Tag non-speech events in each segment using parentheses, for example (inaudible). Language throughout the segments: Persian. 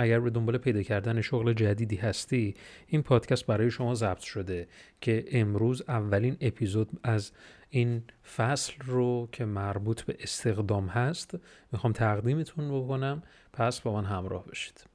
اگر به دنبال پیدا کردن شغل جدیدی هستی این پادکست برای شما ضبط شده که امروز اولین اپیزود از این فصل رو که مربوط به استخدام هست می‌خوام تقدیمتون بکنم. پس با من همراه بشید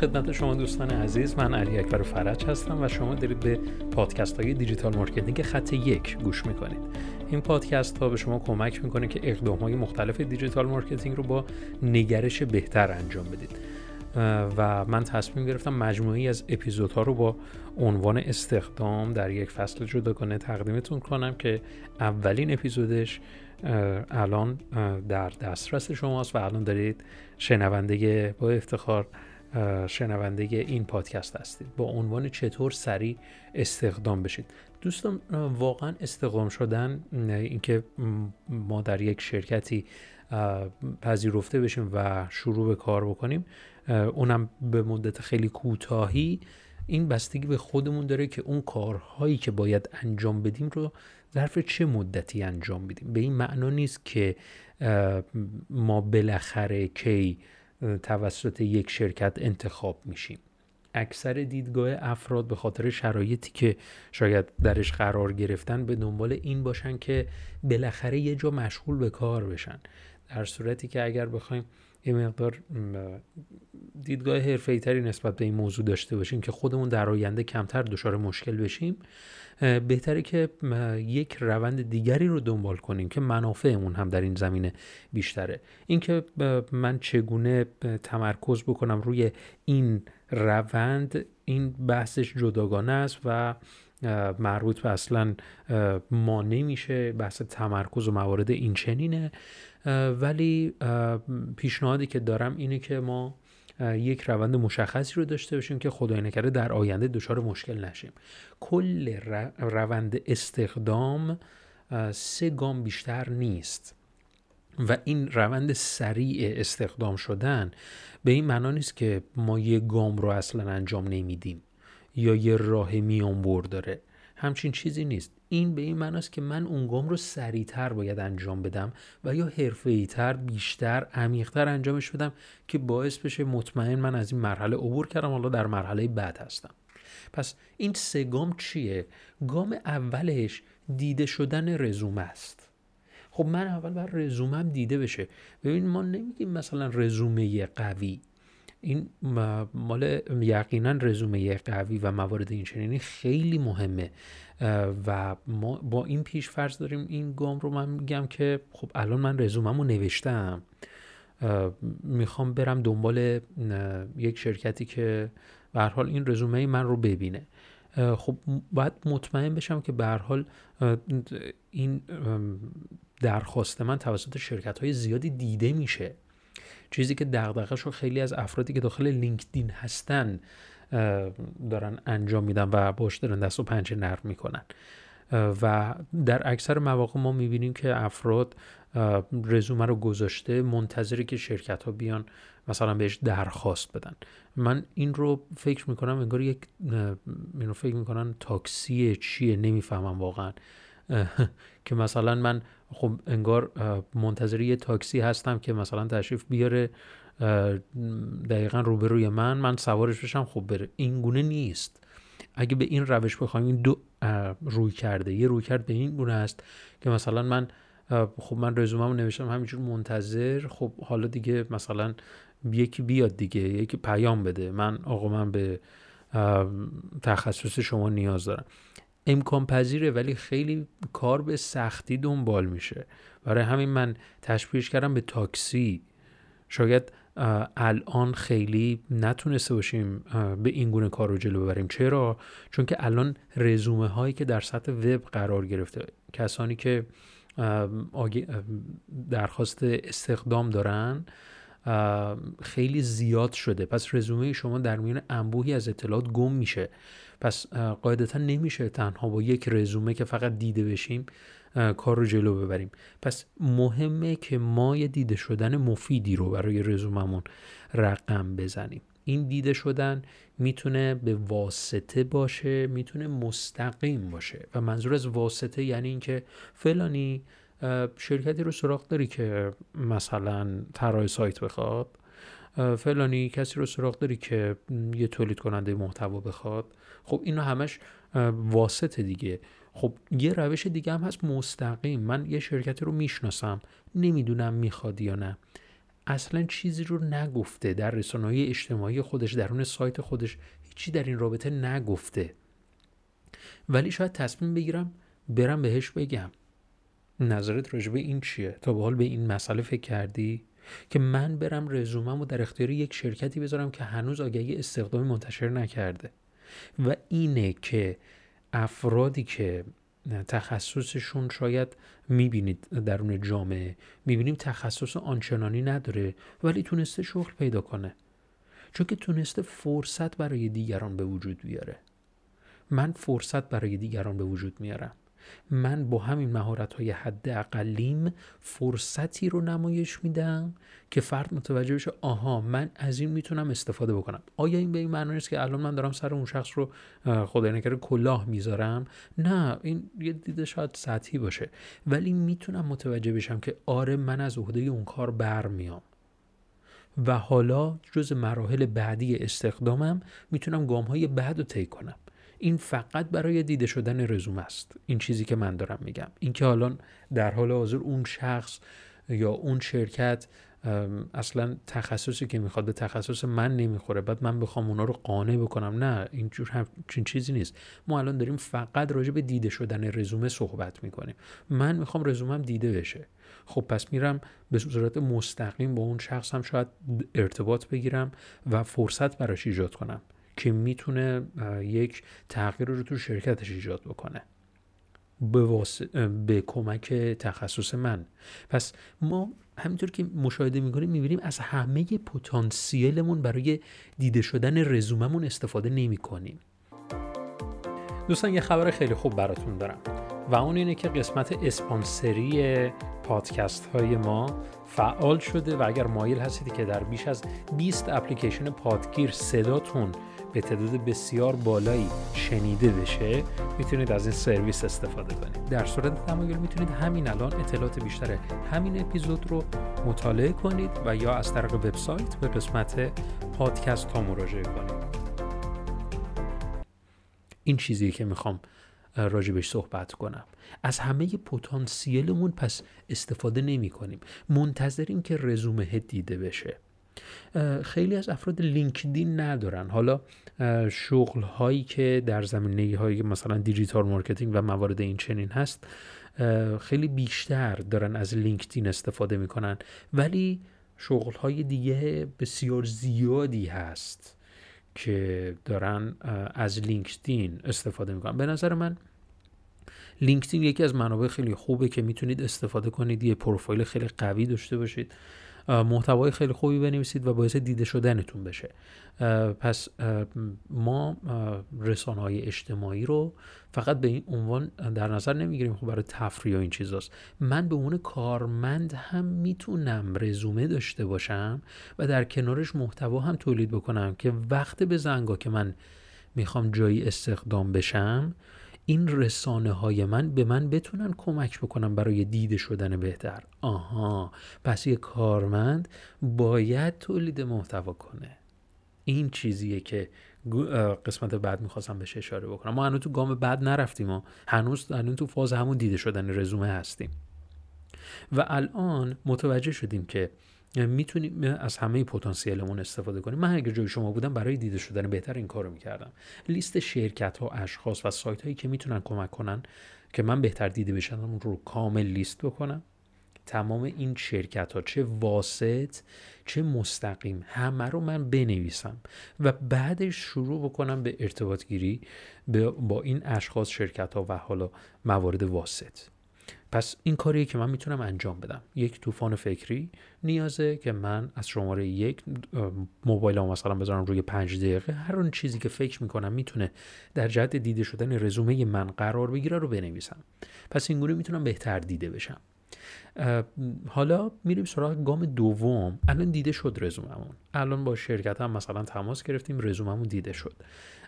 خدمت شما دوستان عزیز من علی اکبر فرج هستم و شما دارید به پادکست های digital marketing خط یک گوش می‌کنید. این پادکست ها به شما کمک می‌کنه که اقدام های مختلف digital marketing رو با نگرش بهتر انجام بدید. و من تصمیم گرفتم مجموعه‌ای از اپیزودها رو با عنوان استخدام در یک فصل جداگانه تقدیمتون کنم که اولین اپیزودش الان در دسترس شماست و الان دارید شنونده با افتخار شنونده این پادکست هستید. با عنوان چطور سریع استخدام بشید. دوستان واقعا استخدام شدن اینکه ما در یک شرکتی پذیرفته بشیم و شروع به کار بکنیم اونم به مدت خیلی کوتاهی این بستگی به خودمون داره که اون کارهایی که باید انجام بدیم رو ظرف چه مدتی انجام بدیم. به این معنا نیست که ما بالاخره کی توسط یک شرکت انتخاب میشیم. اکثر دیدگاه افراد به خاطر شرایطی که شاید درش قرار گرفتن به دنبال این باشن که بالاخره یه جا مشغول به کار بشن. در صورتی که اگر بخوایم یه مقدار دیدگاه حرفه‌ای تری نسبت به این موضوع داشته باشیم که خودمون در آینده کمتر دچار مشکل بشیم. بهتره که یک روند دیگری رو دنبال کنیم که منافعمون هم در این زمینه بیشتره. اینکه من چگونه تمرکز بکنم روی این روند این بحثش جداگانه است و مربوط به اصلا ما نمیشه بحث تمرکز و موارد این چنینه ولی پیشنهادی که دارم اینه که ما یک روند مشخصی رو داشته باشیم که خدای نکرده در آینده دچار مشکل نشیم. کل روند استخدام سه گام بیشتر نیست. و این روند سریع استخدام شدن به این معنا نیست که ما یه گام رو اصلا انجام نمیدیم یا یه راه میان بر داره. همچین چیزی نیست. این به این معناست که من اون گام رو سریعتر باید انجام بدم و یا تر بیشتر عمیقتر انجامش بدم که باعث بشه مطمئن من از این مرحله عبور کردم حالا در مرحله بعد هستم. پس این سه گام چیه؟ گام اولش دیده شدن رزومه است. خب من اول بر رزومم دیده بشه. ببین ما نمیگیم مثلا رزومه قوی. این مال یقینا رزومه قوی و موارد این چنینی خیلی مهمه و ما با این پیش فرض داریم این گام رو من میگم که خب الان من رزوممو نوشتم می‌خوام برم دنبال یک شرکتی که به حال این رزومه من رو ببینه. خب باید مطمئن بشم که به حال این درخواست من توسط شرکت های زیادی دیده میشه. چیزی که دغدغه‌ش رو خیلی از افرادی که داخل لینکدین هستن دارن انجام میدن و باش دارن دست و پنجه نرم می‌کنن. و در اکثر مواقع ما می‌بینیم که افراد رزومه رو گذاشته منتظری که شرکت ها بیان مثلا بهش درخواست بدن. من این رو فکر می‌کنم انگار یک این فکر می‌کنم تاکسی چیه؟ نمی‌فهمم واقعا. (laughs) که مثلا من خب انگار منتظر یه تاکسی هستم که مثلا تشریف بیاره دقیقا روبروی من من سوارش بشم خب بره. این گونه نیست. اگه به این روش بخوایم این دو روی کرده یه روی کرد به این گونه است که مثلا من خب من رزوممو نوشتم همینجور منتظر خب حالا دیگه مثلا یکی بیاد دیگه یکی پیام بده. من آقا من به تخصص شما نیاز دارم. امکان پذیره ولی خیلی کار به سختی دنبال میشه. برای همین من تشبیهش کردم به تاکسی. شاید الان خیلی نتونسته باشیم به این گونه کار رو جلو ببریم. چرا؟ چون که الان رزومه هایی که در سطح وب قرار گرفته کسانی که درخواست استخدام دارن خیلی زیاد شده. پس رزومه شما در میان انبوهی از اطلاعات گم میشه. پس قاعدتا نمیشه تنها با یک رزومه که فقط دیده بشیم کار رو جلو ببریم. پس مهمه که ما یه دیده شدن مفیدی رو برای رزوممون رقم بزنیم. این دیده شدن می‌تونه به واسطه باشه می‌تونه مستقیم باشه. و منظور از واسطه یعنی اینکه فلانی شرکتی رو سراغ داری که مثلا طراح سایت بخواد؟ فلانی کسی رو سراغ داری که یه تولید کننده محتوا بخواد؟ خب اینو همش واسطه دیگه. خب یه روش دیگه هم هست مستقیم. من یه شرکتی رو می‌شناسم. نمی‌دونم می‌خواد یا نه. اصلا چیزی رو نگفته. در رسانه اجتماعی خودش درون سایت خودش هیچی در این رابطه نگفته. ولی شاید تصمیم بگیرم برم بهش بگم. نظرت راجبه این چیه؟ تا به حال به این مسئله فکر کردی؟ که من برم رزومم و در اختیار یک شرکتی بذارم که هنوز آگهی استخدامی منتشر نکرده. و اینه که افرادی که تخصصشون شاید می‌بینید درون جامعه می‌بینیم تخصص آنچنانی نداره ولی تونسته شغل پیدا کنه. چون که تونسته فرصت برای دیگران به وجود بیاره. من فرصت برای دیگران به وجود میارم. من با همین مهارت های حد اقلیم فرصتی رو نمایش میدم که فرد متوجه بشه آها من از این می‌تونم استفاده بکنم. آیا این به این معنی است که الان من دارم سر اون شخص رو خدای نکره کلاه می‌ذارم؟ نه این یه دیده شاید سطحی باشه. ولی می‌تونم متوجه بشم که آره من از عهده اون کار برمیام. و حالا جز مراحل بعدی استخدامم می‌تونم گام های بعد رو طی کنم. این فقط برای دیده شدن رزومه است. این چیزی که من دارم میگم. اینکه حالا در حال حاضر اون شخص یا اون شرکت اصلا تخصصی که می‌خواد به تخصص من نمی‌خوره بعد من بخوام اونا رو قانع بکنم. نه اینجور همچین چیزی نیست. ما الان داریم فقط راجع به دیده شدن رزومه صحبت می‌کنیم. من می‌خوام رزومم دیده بشه. خب پس میرم به صورت مستقیم با اون شخص هم شاید ارتباط بگیرم و فرصت براش ایجاد کنم. که می‌تونه یک تغییر رو تو شرکتش ایجاد بکنه. به, به کمک تخصص من. پس ما همینطور که مشاهده می‌کنیم می‌بینیم از همه پتانسیلمون برای دیده شدن رزوممون استفاده نمی کنیم دوستان یه خبر خیلی خوب براتون دارم. و اون اینه که قسمت اسپانسری پادکست های ما فعال شده و اگر مایل هستید که در بیش از 20 اپلیکیشن پادگیر صداتون به تعداد بسیار بالایی شنیده بشه می‌تونید از این سرویس استفاده کنید. در صورت تمایل می‌تونید همین الان اطلاعات بیشتر همین اپیزود رو مطالعه کنید و یا از طریق وبسایت به قسمت پادکست ها مراجعه کنید. این چیزی که می‌خوام راجبش صحبت کنم. از همه پتانسیلمون پس استفاده نمی کنیم منتظریم که رزومه دیده بشه. خیلی از افراد لینکدین ندارن. حالا شغل هایی که در زمینه های مثلا digital marketing و موارد این چنین هست خیلی بیشتر دارن از لینکدین استفاده می‌کنن. ولی شغل های دیگه بسیار زیادی هست که دارن از لینکدین استفاده می‌کنن. به نظر من لینکدین یکی از منابع خیلی خوبه که می‌تونید استفاده کنید. یه پروفایل خیلی قوی داشته باشید. محتوای خیلی خوبی بنویسید و باعث دیده شدنتون بشه. پس ما رسانه های اجتماعی رو فقط به این عنوان در نظر نمی‌گیریم. خب برای تفریح و این چیزاست. من به عنوان کارمند هم می‌تونم رزومه داشته باشم و در کنارش محتوا هم تولید بکنم که وقت به زنگا که من می‌خوام جایی استخدام بشم. این رسانه های من به من بتونن کمک بکنن برای دیده شدن بهتر. آها. پس یه کارمند باید تولید محتوا کنه. این چیزیه که قسمت بعد می‌خواستم بهش اشاره بکنم. ما هنوز تو گام بعد نرفتیم و هنوز هنوز تو فاز همون دیده شدن رزومه هستیم. و الان متوجه شدیم که می‌تونیم از همه پتانسیلمون استفاده کنیم. من اگر جای شما بودم برای دیده شدن بهتر این کارو می‌کردم. لیست شرکت ها اشخاص و سایت هایی که می‌تونن کمک کنن که من بهتر دیده بشم رو کامل لیست بکنم. تمام این شرکت ها چه واسط چه مستقیم همه رو من بنویسم و بعدش شروع بکنم به ارتباط گیری با این اشخاص شرکت ها و حالا موارد واسط. پس این کاریه که من می‌تونم انجام بدم. یک طوفان فکری نیازه که من از شماره یک موبایل مثلا بذارم روی پنج دقیقه هر اون چیزی که فکر می‌کنم می‌تونه در جهت دیده شدن رزومه من قرار بگیره رو بنویسم. پس اینگونه می‌تونم بهتر دیده بشم. حالا میریم سراغ گام دوم. الان دیده شد رزوممون الان با شرکت هم مثلا تماس گرفتیم رزوممون دیده شد.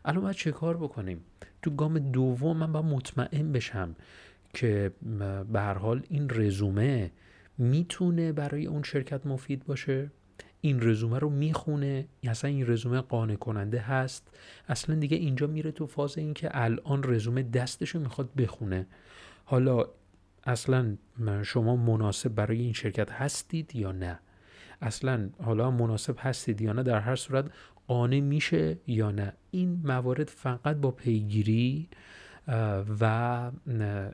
الان باید چه کار بکنیم؟ تو گام دوم من باید مطمئن بشم که به هر حال این رزومه می‌تونه برای اون شرکت مفید باشه. این رزومه رو می‌خونه. اصلا این رزومه قانع کننده هست. اصلا دیگه اینجا میره تو فاز اینکه الان رزومه دستش می‌خواد بخونه. حالا اصلا شما مناسب برای این شرکت هستید یا نه؟ اصلا حالا مناسب هستید یا نه؟ در هر صورت قانع میشه یا نه؟ این موارد فقط با پیگیری و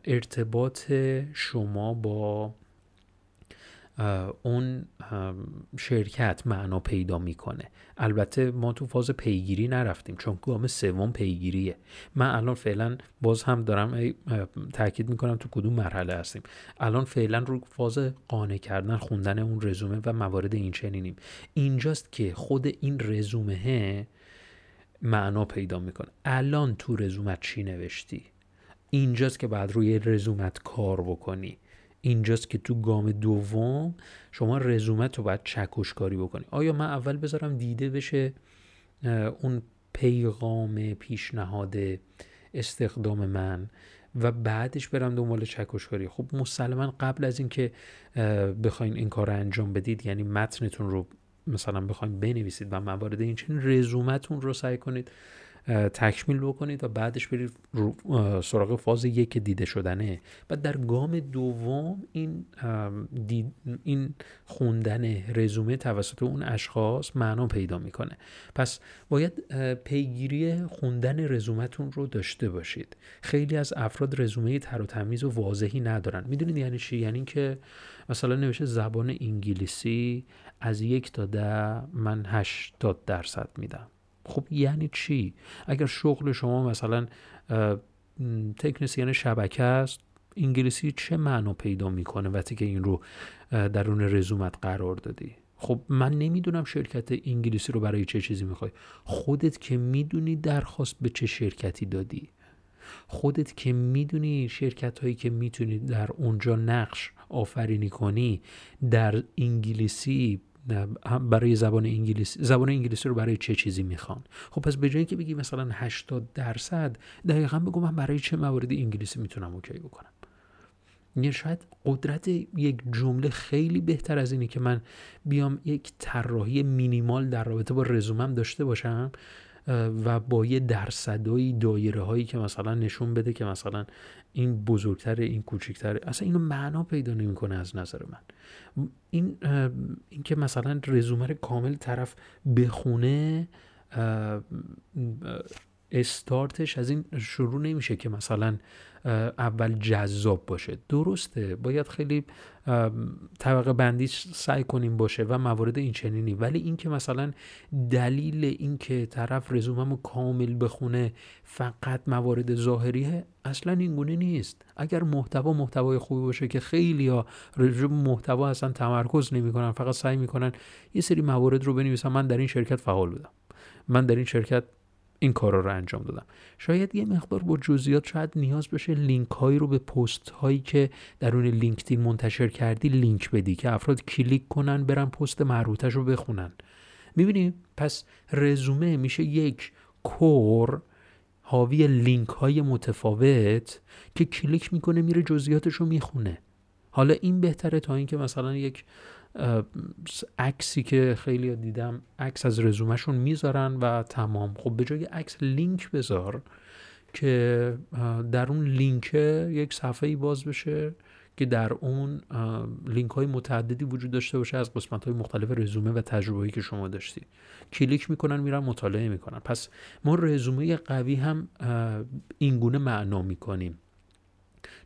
ارتباط شما با اون شرکت معنا پیدا می‌کنه. البته ما تو فاز پیگیری نرفتیم چون گام سوم پیگیریه. من الان فعلا باز هم دارم تاکید می‌کنم تو کدوم مرحله هستیم. الان فعلا رو فاز قانع کردن خوندن اون رزومه و موارد این چنینیم. اینجاست که خود این رزومه معنا پیدا می‌کنه. الان تو رزومت چی نوشتی؟ اینجاست که بعد روی رزومت کار بکنی. اینجاست که تو گام دوم شما رزومت رو باید چکشکاری بکنی. آیا من اول بذارم دیده بشه اون پیغام پیشنهاد استخدام من و بعدش برم دنبال چکشکاری؟ خب مسلما قبل از اینکه بخواین این کار رو انجام بدید یعنی متنتون رو مثلا بخواین بنویسید و موارد این چنین رزومتون رو سعی کنید تکمیل بکنید و بعدش برید سراغ فاز یک دیده شدنه. و در گام دوم این این خوندن رزومه توسط اون اشخاص معنا پیدا می‌کنه. پس باید پیگیری خوندن رزومتون رو داشته باشید. خیلی از افراد رزومه تر و تمیز و واضحی ندارن. می‌دونید یعنی چی؟ یعنی که مثلا نوشته زبان انگلیسی از یک تا ده من هشتاد درصد میدم. خب یعنی چی؟ اگر شغل شما مثلا تکنسیان شبکه است انگلیسی چه معنا پیدا می‌کنه وقتی که این رو درون رزومت قرار دادی؟ خب من نمی‌دونم شرکت انگلیسی رو برای چه چیزی می‌خوای. خودت که می‌دونی درخواست به چه شرکتی دادی. خودت که می‌دونی شرکت هایی که می‌تونی در اونجا نقش آفرینی کنی در انگلیسی برای زبان انگلیسی زبان انگلیسی رو برای چه چیزی می‌خوان؟ خب پس به جایی که بگی مثلا 80 درصد دقیقا بگو من برای چه موارد انگلیسی می‌تونم اوکی بکنم. یعنی شاید قدرت یک جمله خیلی بهتر از اینه که من بیام یک طراحی مینیمال در رابطه با رزومم داشته باشم. و با یه درصدایی دایره هایی که مثلا نشون بده که مثلا این بزرگتر این کوچکتره. اصلا اینو معنا پیدا نمی‌کنه از نظر من. این این که مثلا رزومه کامل طرف بخونه استارتش از این شروع نمیشه که مثلا اول جذاب باشه. درسته باید خیلی طبقه بندی سعی کنیم باشه و موارد این چنینی ولی اینکه مثلا دلیل اینکه طرف رزوممو کامل بخونه فقط موارد ظاهریه اصلا این گونه نیست. اگر محتوا محتوای خوبی باشه که خیلی ها محتوا اصلا تمرکز نمی‌کنن فقط سعی می‌کنن یه سری موارد رو بنویسن من در این شرکت فعال بودم. من در این شرکت این کارا رو انجام دادم. شاید یه مقدار با جزئیات شاید نیاز بشه لینک هایی رو به پست هایی که درون لینکدین منتشر کردی لینک بدی که افراد کلیک کنن برن پست مربوطش رو بخونن. می‌بینی؟ پس رزومه میشه یک کاور حاوی لینک های متفاوت که کلیک می‌کنه میره جزئیاتش رو می‌خونه. حالا این بهتره تا اینکه مثلا یک عکسی که خیلی دیدم عکس از رزومشون می‌ذارن و تمام. خب به جای عکس لینک بذار که در اون لینک یک صفحه ای باز بشه که در اون لینک های متعددی وجود داشته باشه از قسمت های مختلف رزومه و تجربه که شما داشتی. کلیک می‌کنن میرن مطالعه می‌کنن. پس ما رزومه قوی هم اینگونه معنا می‌کنیم.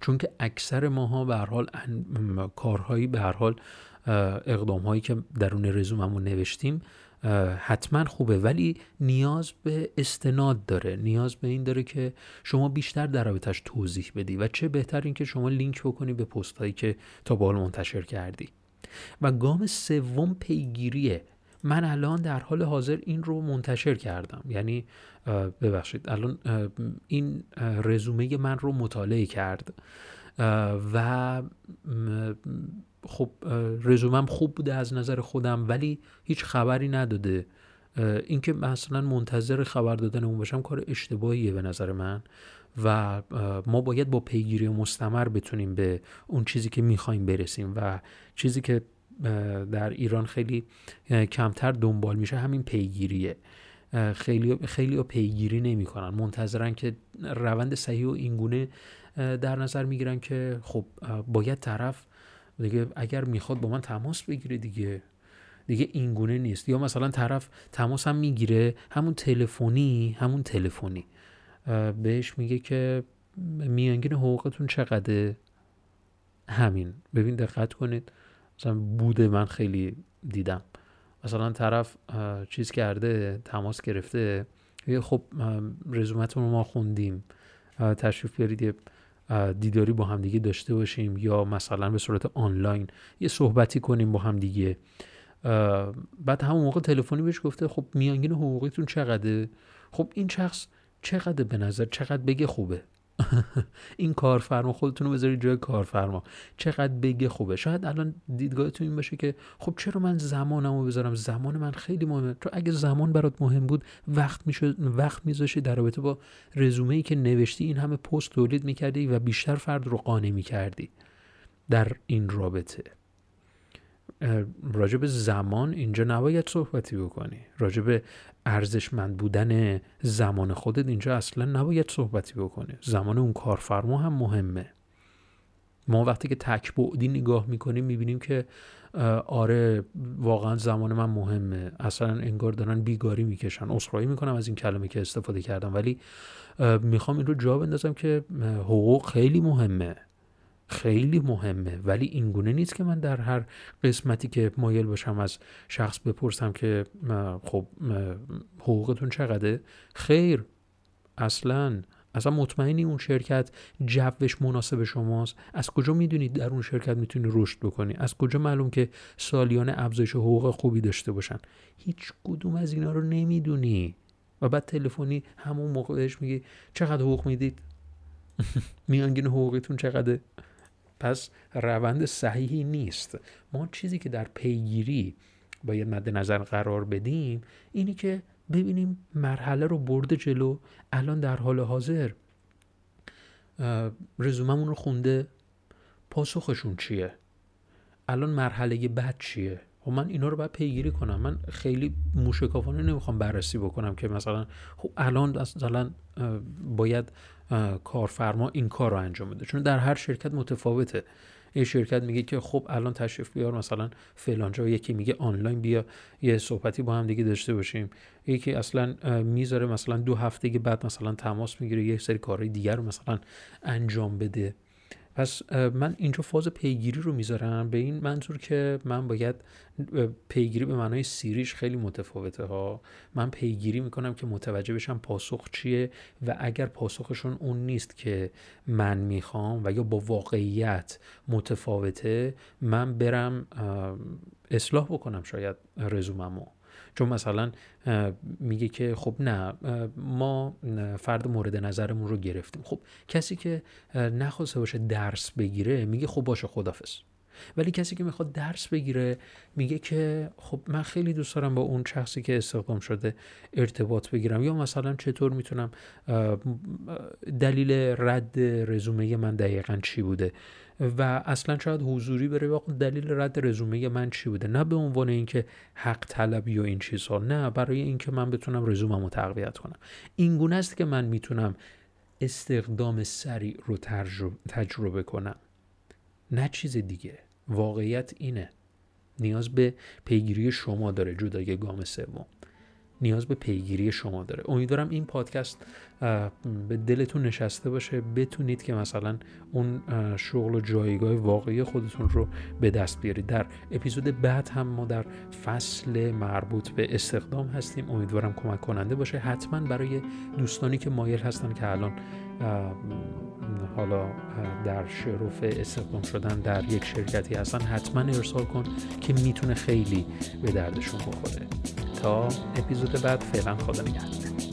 چون که اکثر ماها به هر حال کارهایی به هر حال اقدام هایی که درون رزوممون نوشتیم حتما خوبه. ولی نیاز به استناد داره. نیاز به این داره که شما بیشتر در رابطش توضیح بدی و چه بهتر این که شما لینک بکنی به پست هایی که تا بال منتشر کردی. و گام سوم پیگیریه. من الان در حال حاضر این رو منتشر کردم. یعنی ببخشید الان این رزومه من رو مطالعه کرد. و خب رزومم خوب بوده از نظر خودم ولی هیچ خبری نداده. اینکه مثلا منتظر خبر دادن اون باشم کار اشتباهیه به نظر من و ما باید با پیگیری مستمر بتونیم به اون چیزی که می‌خوایم برسیم و چیزی که در ایران خیلی کمتر دنبال میشه همین پیگیریه. خیلی خیلی پیگیری نمی‌کنن. منتظرن که روند صحیح و اینگونه در نظر می‌گیرن که خب باید طرف دیگه اگر می‌خواد با من تماس بگیره دیگه. دیگه اینگونه نیست. یا مثلا طرف تماس هم می‌گیره همون تلفنی همون تلفنی. بهش میگه که میانگین حقوقتون چقدره؟ همین. ببین دقت کنید. مثلا بوده من خیلی دیدم. مثلا طرف چیز کرده تماس گرفته. خب رزومتون رو ما خوندیم. تشریف بیارید دیداری با هم دیگه داشته باشیم یا مثلا به صورت آنلاین یه صحبتی کنیم با هم دیگه بعد همون موقع تلفنی بهش گفته خب میانگین حقوقیتون چقدره؟ خب این شخص چقدر به نظر چقدر بگه خوبه؟ (laughs) این کارفرما خودتون رو بذارید جای کارفرما. چقدر بگه خوبه. شاید الان دیدگاهتون این باشه که خب چرا من زمانم رو بذارم؟ زمان من خیلی مهمه. تو اگه زمان برات مهم بود وقت می‌شد وقت میذاشی در رابطه با رزومه ای که نوشتی این همه پست تولید می‌کردی و بیشتر فرد رو قانع می‌کردی در این رابطه. راجب زمان اینجا نباید صحبتی بکنی. راجب ارزشمند بودن زمان خودت اینجا اصلا نباید صحبتی بکنی. زمان اون کارفرما هم مهمه. ما وقتی که تک بعدی نگاه می‌کنیم می‌بینیم که آره واقعا زمان من مهمه. اصلا انگار دارن بیگاری می‌کشن. اصرایی می‌کنم از این کلمه که استفاده کردم. ولی می‌خوام این رو جا بندازم که حقوق خیلی مهمه. خیلی مهمه. ولی اینگونه نیست که من در هر قسمتی که مایل باشم از شخص بپرسم که خب حقوقتون چقدره. خیر. اصلا. اصلا مطمئنی اون شرکت جوش مناسب شماست؟ از کجا می‌دونید در اون شرکت می‌تونی رشد بکنی؟ از کجا معلوم که سالیانه افزایش حقوق خوبی داشته باشن؟ هیچ کدوم از اینا رو نمی‌دونی. و بعد تلفنی همون موقع بهش میگی چقدر حقوق می‌دید؟ (laughs) میانگین حقوقتون چقدره؟ پس روند صحیحی نیست. ما چیزی که در پیگیری باید مد نظر قرار بدیم اینی که ببینیم مرحله رو برده جلو. الان در حال حاضر رزوممون رو خونده. پاسخشون چیه؟ الان مرحله بعد چیه؟ خب من اینا رو باید پیگیری کنم. من خیلی موشکافانه نمی‌خوام بررسی بکنم که مثلا خب الان مثلا باید کارفرما این کار رو انجام بده چون در هر شرکت متفاوته. یه شرکت میگه که خب الان تشریف بیار مثلا فلانجا یکی میگه آنلاین بیا یه صحبتی با هم دیگه داشته باشیم. یکی اصلا می‌ذاره مثلا دو هفته بعد مثلا تماس می‌گیره یه سری کارهای دیگر رو مثلا انجام بده. پس من اینجا فاز پیگیری رو می‌ذارم به این منظور که من باید پیگیری به معنای سیریش خیلی متفاوته ها. من پیگیری می‌کنم که متوجه بشم پاسخ چیه و اگر پاسخشون اون نیست که من می‌خوام و یا با واقعیت متفاوته من برم اصلاح بکنم شاید رزوممو چون مثلا میگه که خب نه ما فرد مورد نظرمون رو گرفتیم. خب کسی که نخواسته باشه درس بگیره میگه خب باشه خدافز ولی کسی که می‌خواد درس بگیره میگه که خب من خیلی دوست دارم با اون شخصی که استخدام شده ارتباط بگیرم. یا مثلا چطور می‌تونم دلیل رد رزومه من دقیقا چی بوده؟ و اصلا شاید حضوری بره و دلیل رد رزومه من چی بوده؟ نه به عنوان اینکه حق طلبی و این چیزها نه برای اینکه من بتونم رزوممو تقویت کنم. این گونه است که من می‌تونم استخدام سریع رو تجربه کنم. نه چیز دیگه. واقعیت اینه. نیاز به پیگیری شما داره جدای گام سوم. نیاز به پیگیری شما داره. امیدوارم این پادکست به دلتون نشسته باشه. بتونید که مثلا اون شغل و جایگاه واقعی خودتون رو به دست بیارید. در اپیزود بعد هم ما در فصل مربوط به استخدام هستیم. امیدوارم کمک کننده باشه. حتما برای دوستانی که مایل هستن که الان حالا در شرف استخدام شدن در یک شرکتی هستن حتما ارسال کن که می‌تونه خیلی به دردشون بخوره. تا اپیزود بعد فعلا خدا نگهدار.